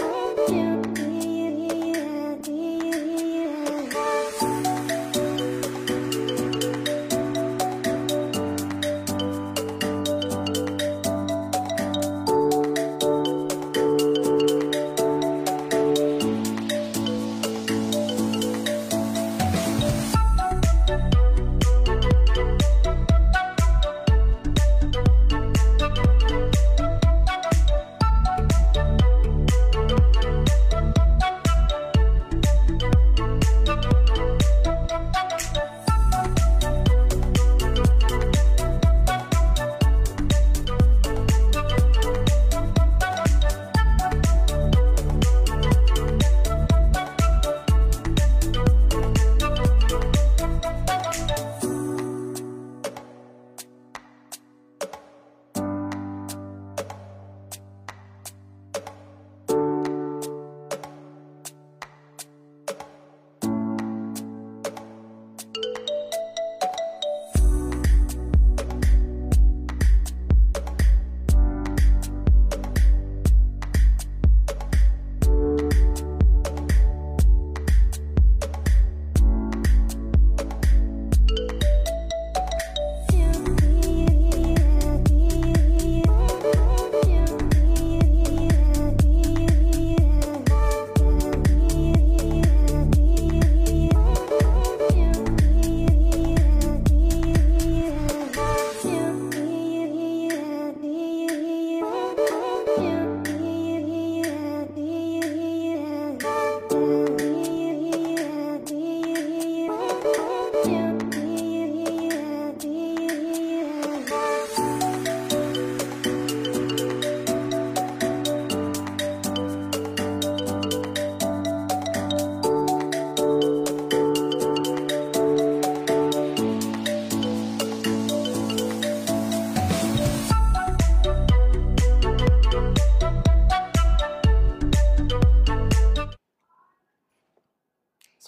Oh.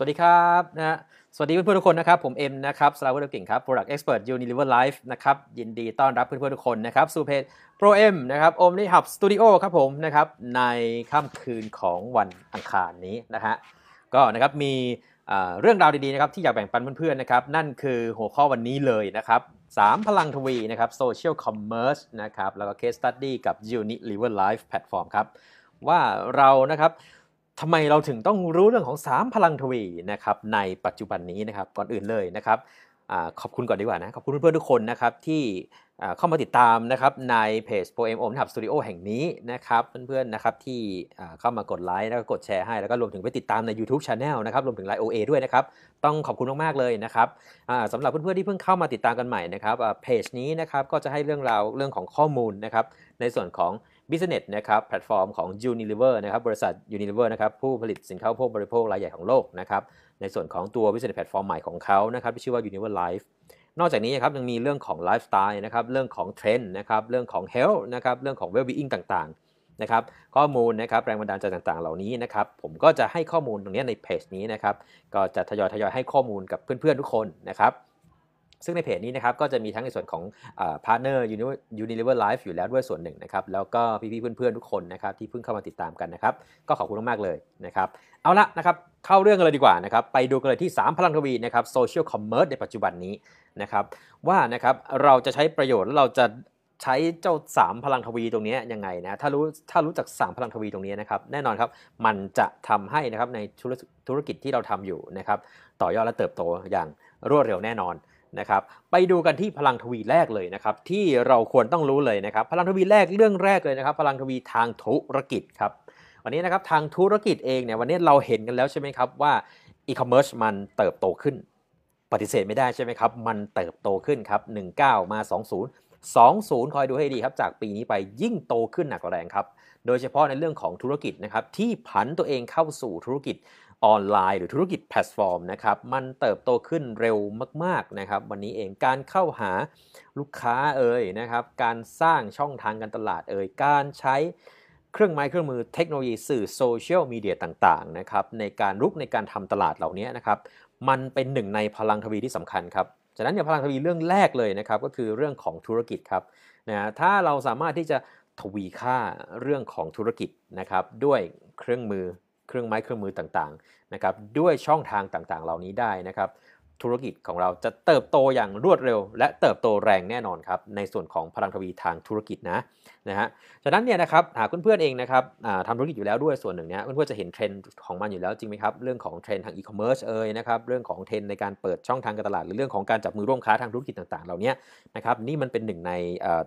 สวัสดีครับนะสวัสดีเพื่อนๆทุกคนนะครับ ผมเอ็มนะครับสลาวุฒิเก่งครับ Product Expert Unilever Life นะครับยินดีต้อนรับเพื่อนๆทุกคนนะครับสู่เพจ Pro M นะครับ Omni Hub Studio ครับผมนะครับในค่ำคืนของวันอังคารนี้นะฮะก็นะครับมีเรื่องราวดีๆนะครับที่อยากแบ่งปันเพื่อนๆนะครับนั่นคือหัวข้อวันนี้เลยนะครับสามพลังทวีนะครับ Social Commerce นะครับแล้วก็ Case Study กับ Unilever Life Platform ครับว่าเรานะครับ ทำไมเราถึงต้องรู้เรื่องของ 3 พลังทวีนะครับในปัจจุบันนี้นะครับก่อนอื่นเลยนะครับอขอบคุณก่อนดีกว่านะขอบคุณเพื่อนๆทุกคนนะครับที่เข้ามาติดตามนะครับในเพจ Pro M Om Hub Studio แห่งนี้นะครับเพื่อนๆนะครับที่เข้ามากดไลค์แล้วก็กดแชร์ให้แล้วก็รวมถึงไปติดตามใน YouTube Channel นะครับรวมถึง Line OA ด้วยนะครับต้องขอบคุณมากๆเลยนะครับสำหรับเพื่อนๆที่เพิ่งเข้ามาติดตามกันใหม่นะครับเพจนี้นะครับก็จะให้เรื่องราวเรื่องของข้อมูลนะครับในส่วนของ Business นะครับแพลตฟอร์มของ Unilever นะครับบริษัท Unilever นะครับผู้ผลิตสินค้าอุปโภคบริโภครายใหญ่ของโลกนะครับในส่วนของตัว Business แพลตฟอร์มใหม่ของเขานะครับที่ชื่อว่า Unilever Life นอกจากนี้นะครับยังมีเรื่องของไลฟ์สไตล์นะครับเรื่องของเทรนด์นะครับเรื่องของ health นะครับเรื่องของ well-being ต่างๆนะครับข้อมูลนะครับแรงบันดาลใจต่างๆ เหล่านี้นะครับผมก็จะให้ข้อมูลตรงนี้ในเพจนี้นะครับก็จะทยอยทยอยให้ข้อมูลกับเพื่อนๆทุกคนนะครับ ซึ่งในเพจนี้นะครับก็จะมีทั้งในส่วนของพาร์ทเนอร์ Unilever Life อยู่แล้วด้วยส่วนหนึ่งนะครับแล้วก็พี่ๆเพื่อนๆทุกคนนะครับที่เพิ่งเข้ามาติดตามกันนะครับก็ขอบคุณมากๆเลยนะครับเอาละนะครับเข้าเรื่องกันเลยดีกว่านะครับไปดูกันเลยที่ 3 พลังทวีนะครับ Social Commerce ในปัจจุบันนี้นะครับว่านะครับเราจะใช้ประโยชน์แล้วเราจะใช้เจ้า 3 พลังทวีตรงนี้ยังไงนะถ้ารู้ถ้ารู้จัก 3 พลังทวีตรงนี้นะครับแน่นอนครับมันจะทำให้นะครับในธุรธุรกิจที่เราทำอยู่นะครับต่อยอดและเติบโตอย่างรวดเร็วแน่นอน นะครับไปดูกันที่พลังทวีแรกเลยนะครับที่เราควรต้องรู้เลยนะครับพลังทวีแรกเรื่องแรกเลยนะครับพลังทวีทางธุรกิจครับวันนี้นะครับทางธุรกิจเองเนี่ยวันนี้เราเห็นกันแล้วใช่ไหมครับว่าอีคอมเมิร์ซมันเติบโตขึ้น ปฏิเสธไม่ได้ใช่ไหมครับมันเติบโตขึ้นครับ19 มา 20 20 คอยดูให้ดีครับ จากปีนี้ไปยิ่งโตขึ้นหนักแรงครับ โดยเฉพาะในเรื่องของธุรกิจนะครับที่ผันตัวเองเข้าสู่ธุรกิจ ออนไลน์ หรือธุรกิจแพลตฟอร์มนะครับมันเติบโตขึ้นเร็วมากๆนะครับวันนี้เองการเข้าหาลูกค้าเอ่ยนะครับการสร้างช่องทางการตลาดเอ่ยการใช้เครื่องไม้เครื่องมือเทคโนโลยีสื่อโซเชียลมีเดียต่างๆนะครับในการรุกในการทำตลาดเหล่านี้นะครับมันเป็นหนึ่งในพลังทวีที่สำคัญครับฉะนั้นเนี่ยพลังทวีเรื่องแรกเลยนะครับก็คือเรื่องของธุรกิจครับนะถ้าเราสามารถที่จะทวีค่าเรื่องของธุรกิจนะครับด้วยเครื่องมือ เครื่องไม้เครื่องมือต่างๆนะครับด้วยช่องทางต่างๆ เหล่านี้ได้นะครับ ธุรกิจของเราจะเติบโตอย่างรวดเร็ว และเติบโตแรงแน่นอนครับในส่วนของพลังทวีทางธุรกิจนะ นะฮะฉะนั้นเนี่ยนะครับหากเพื่อนๆเองนะครับทำธุรกิจอยู่แล้วด้วยส่วนหนึ่งเนี่ยเพื่อนๆจะเห็นเทรนด์ของมันอยู่แล้วจริงไหมครับเรื่องของเทรนด์ทางอีคอมเมิร์ซเอ่ยนะครับเรื่องของเทรนด์ในการเปิดช่องทางการตลาดหรือเรื่องของการจับมือร่วมค้าทางธุรกิจต่างๆ เหล่านี้นะครับนี่มันเป็นหนึ่งใน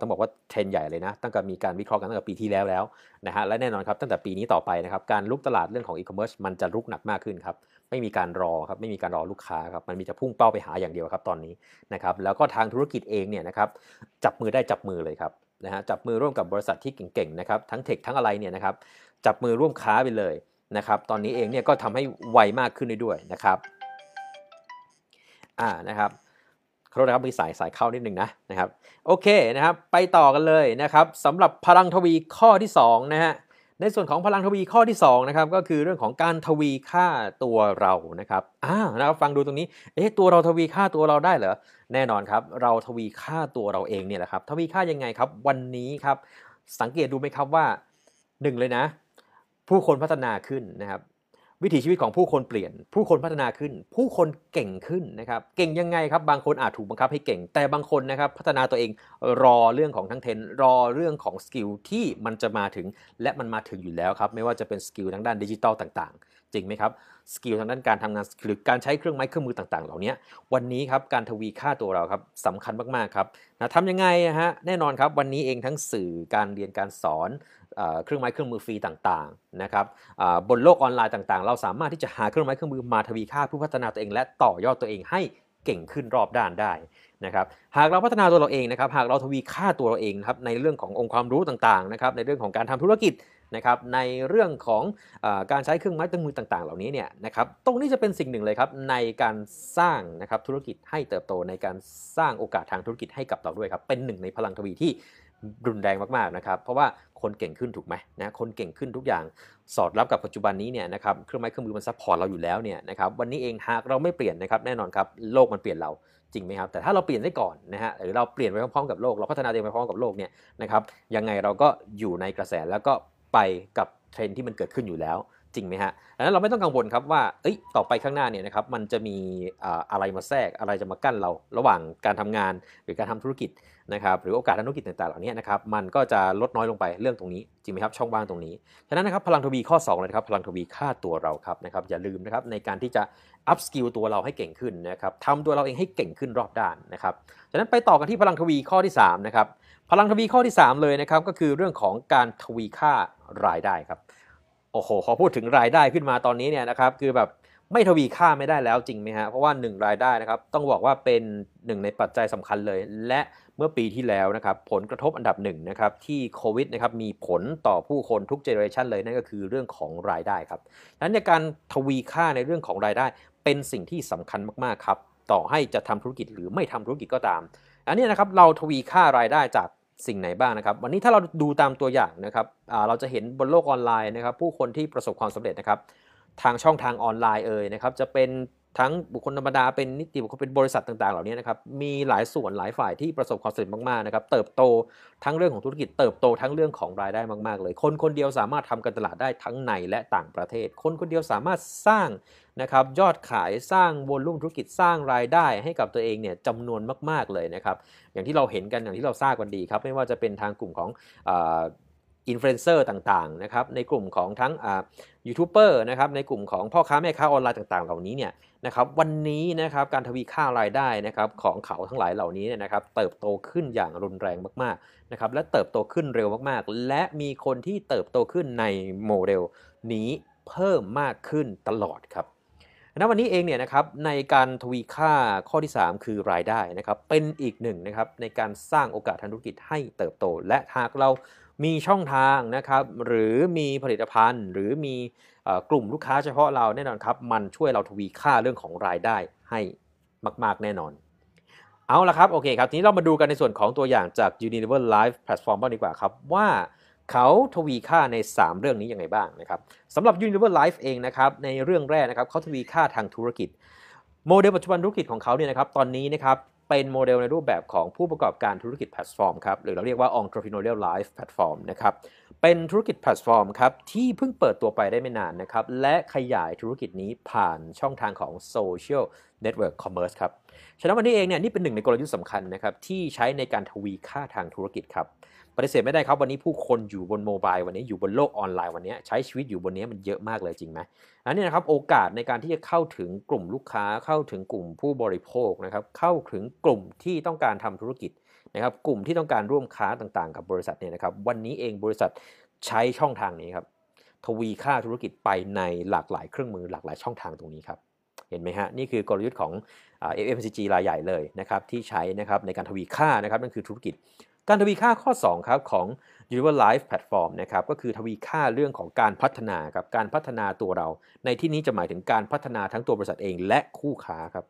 ต้องบอกว่าเทรนด์ใหญ่เลยนะตั้งแต่มีการวิเคราะห์กันตั้งแต่ปีที่แล้วแล้วนะฮะและแน่นอนครับตั้งแต่ปีนี้ต่อไปนะครับการลุกตลาดเรื่องของอีคอมเมิร์ซมันจะลุกหนักมากขึ้นครับไม่มีการรอครับไม่มีการรอลูกค้าครับมันมีจะพุ่งเป้าไปหาอย่างเดียวครับตอนนี้นะครับแล้วก็ทางธุรกิจเองเนี่ยนะครับจับมือได้จับมือเลยครับ นะฮะจับมือร่วมกับบริษัทที่เก่งๆนะครับทั้งเทคทั้งอะไรเนี่ยนะครับจับมือร่วมค้าไปเลยนะครับตอนนี้เองเนี่ยก็ทำให้ไวมากขึ้นด้ด้วยนะครับอ่านะครับขอโทษนะครับมีสายสายเข้านิดนึงนะนะครับโอเคนะครับไปต่อกันเลยนะครับสำหรับพลังทวีข้อที่2นะฮะ ในส่วนของพลังทวีข้อที่2นะครับก็คือเรื่องของการทวีค่าตัวเรานะครับอ่านะครับฟังดูตรงนี้เอ๊ะตัวเราทวีค่าตัวเราได้เหรอแน่นอนครับ เราทวีค่าตัวเราเองเนี่ยแหละครับทวีค่ายังไงครับ วันนี้ครับสังเกตดูไหมครับว่าหนึ่งเลยนะ ผู้คนพัฒนาขึ้นนะครับ วิถีชีวิตของผู้คนเปลี่ยน ผู้คนพัฒนาขึ้น ผู้คนเก่งขึ้นนะครับ เก่งยังไงครับ บางคนอาจถูกบังคับให้เก่ง แต่บางคนนะครับพัฒนาตัวเองรอเรื่องของทั้งเทรนด์รอเรื่องของ skill ที่มันจะมาถึง และมันมาถึงอยู่แล้วครับ ไม่ว่าจะเป็น skill ทางด้านดิจิตอลต่าง จริงไหมครับ skill ทางด้านการทำงานหรือการใช้เครื่องไม้เครื่องมือต่างๆ เหล่านี้วันนี้ครับการทวีค่าตัวเราครับสำคัญมากๆครับนะทำยังไงฮะแน่นอนครับวันนี้เองทั้งสื่อการเรียนการสอนเครื่องไม้เครื่องมือฟรีต่างๆนะครับบนโลกออนไลน์ต่างๆ เราสามารถที่จะหาเครื่องไม้เครื่องมือมาทวีค่าเพื่อพัฒนาตัวเอง และต่อยอดตัวเองให้เก่งขึ้นรอบด้านได้นะครับหากเราพัฒนาตัวเราเองนะครับหากเราทวีค่าตัวเราเองครับในเรื่องขององค์ความรู้ต่างๆนะครับในเรื่องของการทำธุรกิจ นะครับในเรื่องของอการใช้เครื่องไม้เครื่องมือต่าง ๆ เหล่านี้เนี่ยนะครับตรงนี้จะเป็นสิ่งหนึ่งเลยครับในการสร้างนะครับธุรกิจให้เติบโตในการสร้างโอกาสทางธุรกิจให้กับเราด้วยครับเป็นหนึ่งในพลังทวีที่รุนแรงมากๆนะครับเพราะว่าคนเก่งขึ้นถูกไหมนะคนเก่งขึ้นทุกอย่างสอดรับกับปัจจุบันนี้เนี่ยนะครับเครื่องไม้เครื่องมือมัน support เราอยู่แล้วเนี่ยนะครับวันนี้เองหากเราไม่เปลี่ยนนะครับแน่นอนครับโลกมันเปลี่ยนเราจริงไหมครับแต่ถ้าเราเปลี่ยนได้ก่อนนะฮะหรือเราเปลี่ยนไปพร้อมๆกับโลก เราพัฒนาตัวเองไปพร้อมกับโลกเนี่ยนะครับยังไงเราก็อยู่ในกระแสแล้วก็ ไปกับเทรนด์ที่มันเกิดขึ้นอยู่แล้ว จริงไหมฮะดังนั้นเราไม่ต้องกังวลครับว่าเอ้ยต่อไปข้างหน้าเนี่ยนะครับมันจะมีอะไรมาแทรกอะไรจะมากั้นเรา ระหว่างการทำงานหรือการทำธุรกิจนะครับหรือโอกาสทางธุรกิจต่างๆเหล่านี้นะครับมันก็จะลดน้อยลงไปเรื่องตรงนี้จริงไหมครับช่องว่างตรงนี้ฉะนั้นนะครับพลังทวีข้อ2เลยครับพลังทวีค่าตัวเราครับนะครับอย่าลืมนะครับในการที่จะ upskill ตัวเราให้เก่งขึ้นนะครับทำตัวเราเองให้เก่งขึ้นรอบด้านนะครับฉะนั้นไปต่อกันที่พลังทวีข้อที่3นะครับพลังทวีข้อที่ 3 เลยนะครับก็คือเรื่องของการทวีค่า รายได้ครับโอ้โหพอพูดถึงรายได้ขึ้นมาตอนนี้เนี่ยนะครับคือแบบไม่ทวีค่าไม่ได้แล้วจริงไหมฮะเพราะว่า 1 รายได้นะครับต้องบอกว่าเป็นหนึ่งในปัจจัยสำคัญเลย และเมื่อปีที่แล้วนะครับผลกระทบอันดับหนึ่งนะครับที่โควิดนะครับมีผลต่อผู้คนทุกเจเนอเรชันเลยนั่นก็คือเรื่องของรายได้ครับนั้นในการทวีค่าในเรื่องของรายได้ เป็นสิ่งที่สำคัญมากๆครับต่อให้จะทำธุรกิจหรือไม่ทำธุรกิจก็ตาม อันนี้นะครับเราทวีค่ารายได้จาก สิ่งไหนบ้างนะครับ วันนี้ถ้าเราดูตามตัวอย่างนะครับเราจะเห็นบนโลกออนไลน์นะครับ ผู้คนที่ประสบความสำเร็จนะครับ ทางช่องทางออนไลน์เอ่ยนะครับ จะเป็น ทั้งบุคคลธรรมดาเป็นนิติบุคคลเป็นบริษัทต่างๆ เหล่านี้นะครับมีหลายส่วนหลายฝ่ายที่ประสบความสำเร็จมากๆนะครับเติบโตทั้งเรื่องของธุรกิจเติบโตทั้งเรื่องของรายได้มากๆ เลย คนคนเดียวสามารถทำการตลาดได้ทั้งในและต่างประเทศ คนคนเดียวสามารถสร้างนะครับยอดขายสร้างวอลุ่มธุรกิจสร้างรายได้ให้กับตัวเองเนี่ยจำนวนมากๆเลยนะครับอย่างที่เราเห็นกันอย่างที่เราทราบกันดีครับไม่ว่าจะเป็นทางกลุ่มของอินฟลูเอนเซอร์ต่างๆนะครับในกลุ่มของทั้งยูทูบเบอร์นะครับในกลุ่มของพ่อค้าแม่ค้าออนไลน์ต่างๆ เหล่านี้เนี่ย นะครับวันนี้นะครับการทวีค่ารายได้นะครับของเขาทั้งหลายเหล่านี้เนี่ยนะครับเติบโตขึ้นอย่างรุนแรงมากๆนะครับและเติบโตขึ้นเร็วมากๆ และมีคนที่เติบโตขึ้นในโมเดลนี้เพิ่มมากขึ้นตลอดครับณวันนี้เองเนี่ยนะครับในการทวีค่าข้อที่ 3 คือรายได้นะครับเป็นอีกหนึ่งนะครับในการสร้างโอกาสทางธุรกิจให้เติบโต และหากเรามีช่องทางนะครับหรือมีผลิตภัณฑ์หรือมี กลุ่มลูกค้าเฉพาะเราแน่นอนครับ มันช่วยเราทวีค่าเรื่องของรายได้ให้มาก ๆ แน่นอน เอาละครับโอเคครับทีนี้เรามาดูกันในส่วนของตัวอย่างจาก Unilever Live Platform บ้างดีกว่าครับว่าเขาทวีค่าใน 3 เรื่องนี้ยังไงบ้างนะครับสำหรับ Unilever Life เองนะครับในเรื่องแรกนะครับเขาทวีค่าทางธุรกิจ โมเดลปัจจุบันธุรกิจของเขาเนี่ยนะครับตอนนี้นะครับเป็นโมเดลในรูปแบบของผู้ประกอบการธุรกิจแพลตฟอร์มครับหรือเราเรียกว่า Unilever Life Platform นะครับ เป็นธุรกิจแพลตฟอร์มครับที่เพิ่งเปิดตัวไปได้ไม่นานนะครับ และขยายธุรกิจนี้ผ่านช่องทางของ social network commerce ครับฉะนั้นวันนี้เองเนี่ยนี่เป็นหนึ่งในกลยุทธ์สำคัญนะครับที่ใช้ในการทวีค่าทางธุรกิจครับปฏิเสธไม่ได้ครับวันนี้ผู้คนอยู่บน mobile วันนี้อยู่บนโลกออนไลน์วันนี้ใช้ชีวิตอยู่บนนี้มันเยอะมากเลยจริงไหมอันนี้นะครับโอกาสในการที่จะเข้าถึงกลุ่มลูกค้าเข้าถึงกลุ่มผู้บริโภคนะครับเข้าถึงกลุ่มที่ต้องการทำธุรกิจ นะครับกลุ่มที่ต้องการร่วมค้าต่างๆ กับบริษัทเนี่ยนะครับวันนี้เองบริษัทใช้ช่องทางนี้ครับทวีค่าธุรกิจไปในหลากหลายเครื่องมือหลากหลายช่องทางตรงนี้ครับเห็นไหมฮะนี่คือกลยุทธ์ของ FMCG รายใหญ่เลยนะครับที่ใช้นะครับในการทวีค่านะครับนั่นคือธุรกิจ การทวีค่าข้อ2ครับของ Unilever Life Platform นะครับก็คือทวีค่าเรื่องของการพัฒนาครับการพัฒนาตัวเรา ในที่นี้จะหมายถึงการพัฒนาทั้งตัวบริษัทเองและคู่ค้าครับ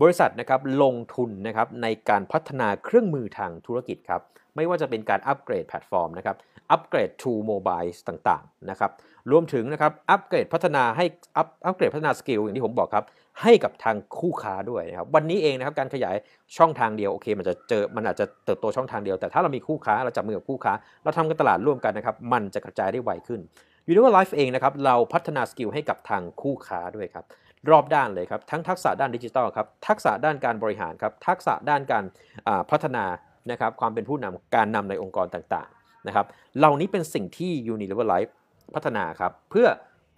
บริษัทนะครับลงทุนนะครับในการพัฒนาเครื่องมือทางธุรกิจครับไม่ว่าจะเป็นการอัปเกรดแพลตฟอร์มนะครับอัปเกรด to mobile ต่างๆนะครับรวมถึงนะครับอัปเกรดพัฒนาให้อัปอัปเกรดพัฒนา skill อย่างที่ผมบอกครับให้กับทางคู่ค้าด้วยนะครับวันนี้เองนะครับการขยายช่องทางเดียวโอเค มันจะเจอมันอาจจะเติบโตช่องทางเดียวแต่ถ้าเรามีคู่ค้าเราจับมือกับคู่ค้า เราทำกันตลาดร่วมกันนะครับมันจะกระจายได้ไวขึ้น Unilever Life เองนะครับเราพัฒนา skill ให้กับทางคู่ค้าด้วยครับ รอบด้านเลยครับทั้งทักษะด้านดิจิทัลครับทักษะด้านการบริหารครับทักษะด้านการพัฒนานะครับความเป็นผู้นำการนำในองค์กรต่างๆนะครับเหล่านี้เป็นสิ่งที่ Unilever Life พัฒนาครับเพื่อ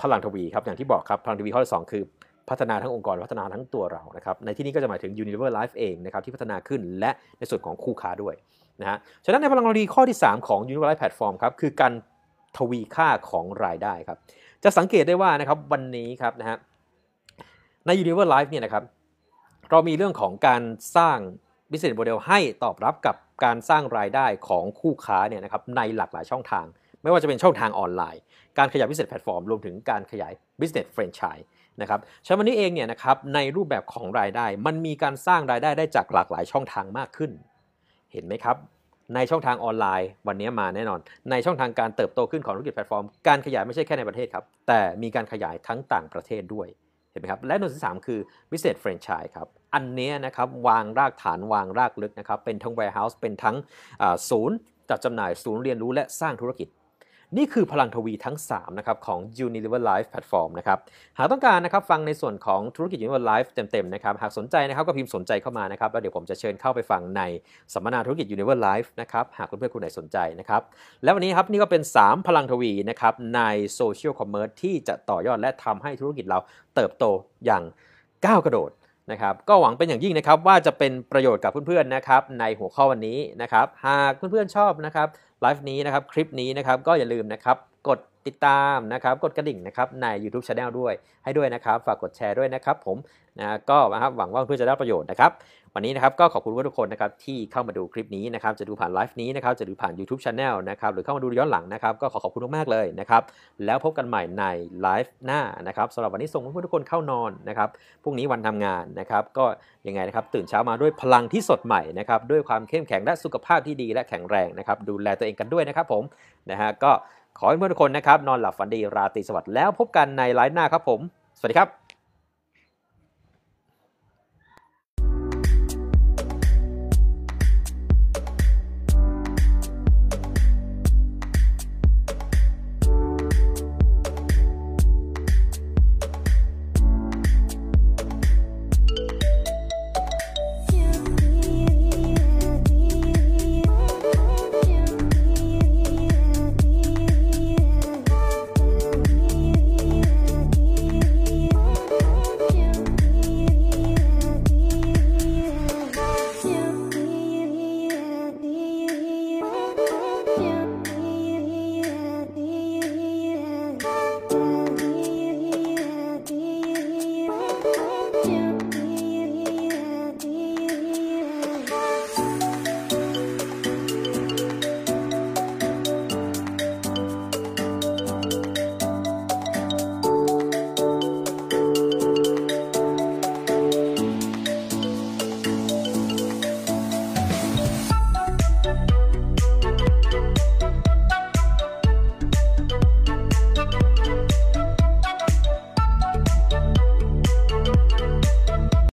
พลังทวีครับอย่างที่บอกครับพลังทวีข้อที่2คือพัฒนาทั้งองค์กรพัฒนาทั้งตัวเรานะครับในที่นี้ก็จะหมายถึง Unilever Life เองนะครับที่พัฒนาขึ้นและในส่วนของคู่ค้าด้วยนะฮะฉะนั้นในพลังทวีข้อที่ 3 ของ Unilever Life Platform ครับคือการทวีค่าของรายได้ครับจะสังเกตได้ว่านะครับวันนี้ครับนะฮะ ใน Unilever Life เนี่ยนะครับเรามีเรื่องของการสร้าง business model ให้ตอบรับกับการสร้างรายได้ของคู่ค้าเนี่ยนะครับในหลากหลายช่องทาง ไม่ว่าจะเป็นช่องทางออนไลน์ การขยาย business platform รวมถึงการขยาย business franchise นะครับฉะนั้นวันนี้เองเนี่ยนะครับในรูปแบบของรายได้ มันมีการสร้างรายได้ได้จากหลากหลายช่องทางมากขึ้น เห็นไหมครับในช่องทางออนไลน์วันนี้มาแน่นอน ในช่องทางการเติบโตขึ้นของธุรกิจแพลตฟอร์ม การขยายไม่ใช่แค่ในประเทศครับ แต่มีการขยายทั้งต่างประเทศด้วย เห็นไหมครับและหน่วยที่สามคือ business franchise ครับอันนี้นะครับวางรากฐานวางรากลึกนะครับเป็นทั้ง warehouse เป็นทั้งศูนย์จัดจำหน่ายศูนย์เรียนรู้และสร้างธุรกิจ นี่คือพลังทวีทั้ง 3 นะครับ ของ Unilever Life Platform นะครับ หากต้องการนะครับฟังในส่วนของธุรกิจ Unilever Life เต็มๆนะครับ หากสนใจนะครับก็พิมพ์สนใจเข้ามานะครับ แล้วเดี๋ยวผมจะเชิญเข้าไปฟังในสัมมนาธุรกิจ Unilever Life นะครับ หากเพื่อนๆคนไหนสนใจนะครับ และวันนี้ครับนี่ก็เป็น 3 พลังทวีนะครับในโซเชียลคอมเมอร์ที่จะต่อยอดและทำให้ธุรกิจเราเติบโตอย่างก้าวกระโดด นะครับก็หวังเป็นอย่างยิ่งนะครับว่าจะเป็นประโยชน์กับเพื่อนๆนะครับในหัวข้อวันนี้นะครับหากเพื่อนๆชอบนะครับไลฟ์นี้นะครับคลิปนี้นะครับก็อย่าลืมนะครับ กดติดตามนะครับกดกระดิ่งนะครับใน YouTube Channel ด้วยให้ด้วยนะครับ ฝากกดแชร์ด้วยนะครับผมนะก็นะครับหวังว่าเพื่อนจะได้ประโยชน์นะครับ วันนี้นะครับก็ขอบคุณทุกคนนะครับที่เข้ามาดูคลิปนี้นะครับจะดูผ่านไลฟ์นี้นะครับจะดูผ่าน YouTube Channel นะครับหรือเข้ามาดูย้อนหลังนะครับก็ขอขอบคุณมากๆเลยนะครับแล้วพบกันใหม่ในไลฟ์หน้านะครับสำหรับวันนี้ส่งเพื่อนทุกคนเข้านอนนะครับพรุ่งนี้วันทำงานนะครับก็ยังไงนะครับตื่นเช้ามาด้วยพลังที่สดใหม่นะครับด้วยความเข้มแข็งและสุขภาพที่ดีและแข็งแรงนะครับดูแลตัวเองกันด้วยนะครับผมนะฮะก็ ขอให้เพื่อนทุกคนนะครับนอนหลับฝันดีราตรีสวัสดิ์แล้วพบกันในไลฟ์หน้าครับผม สวัสดีครับ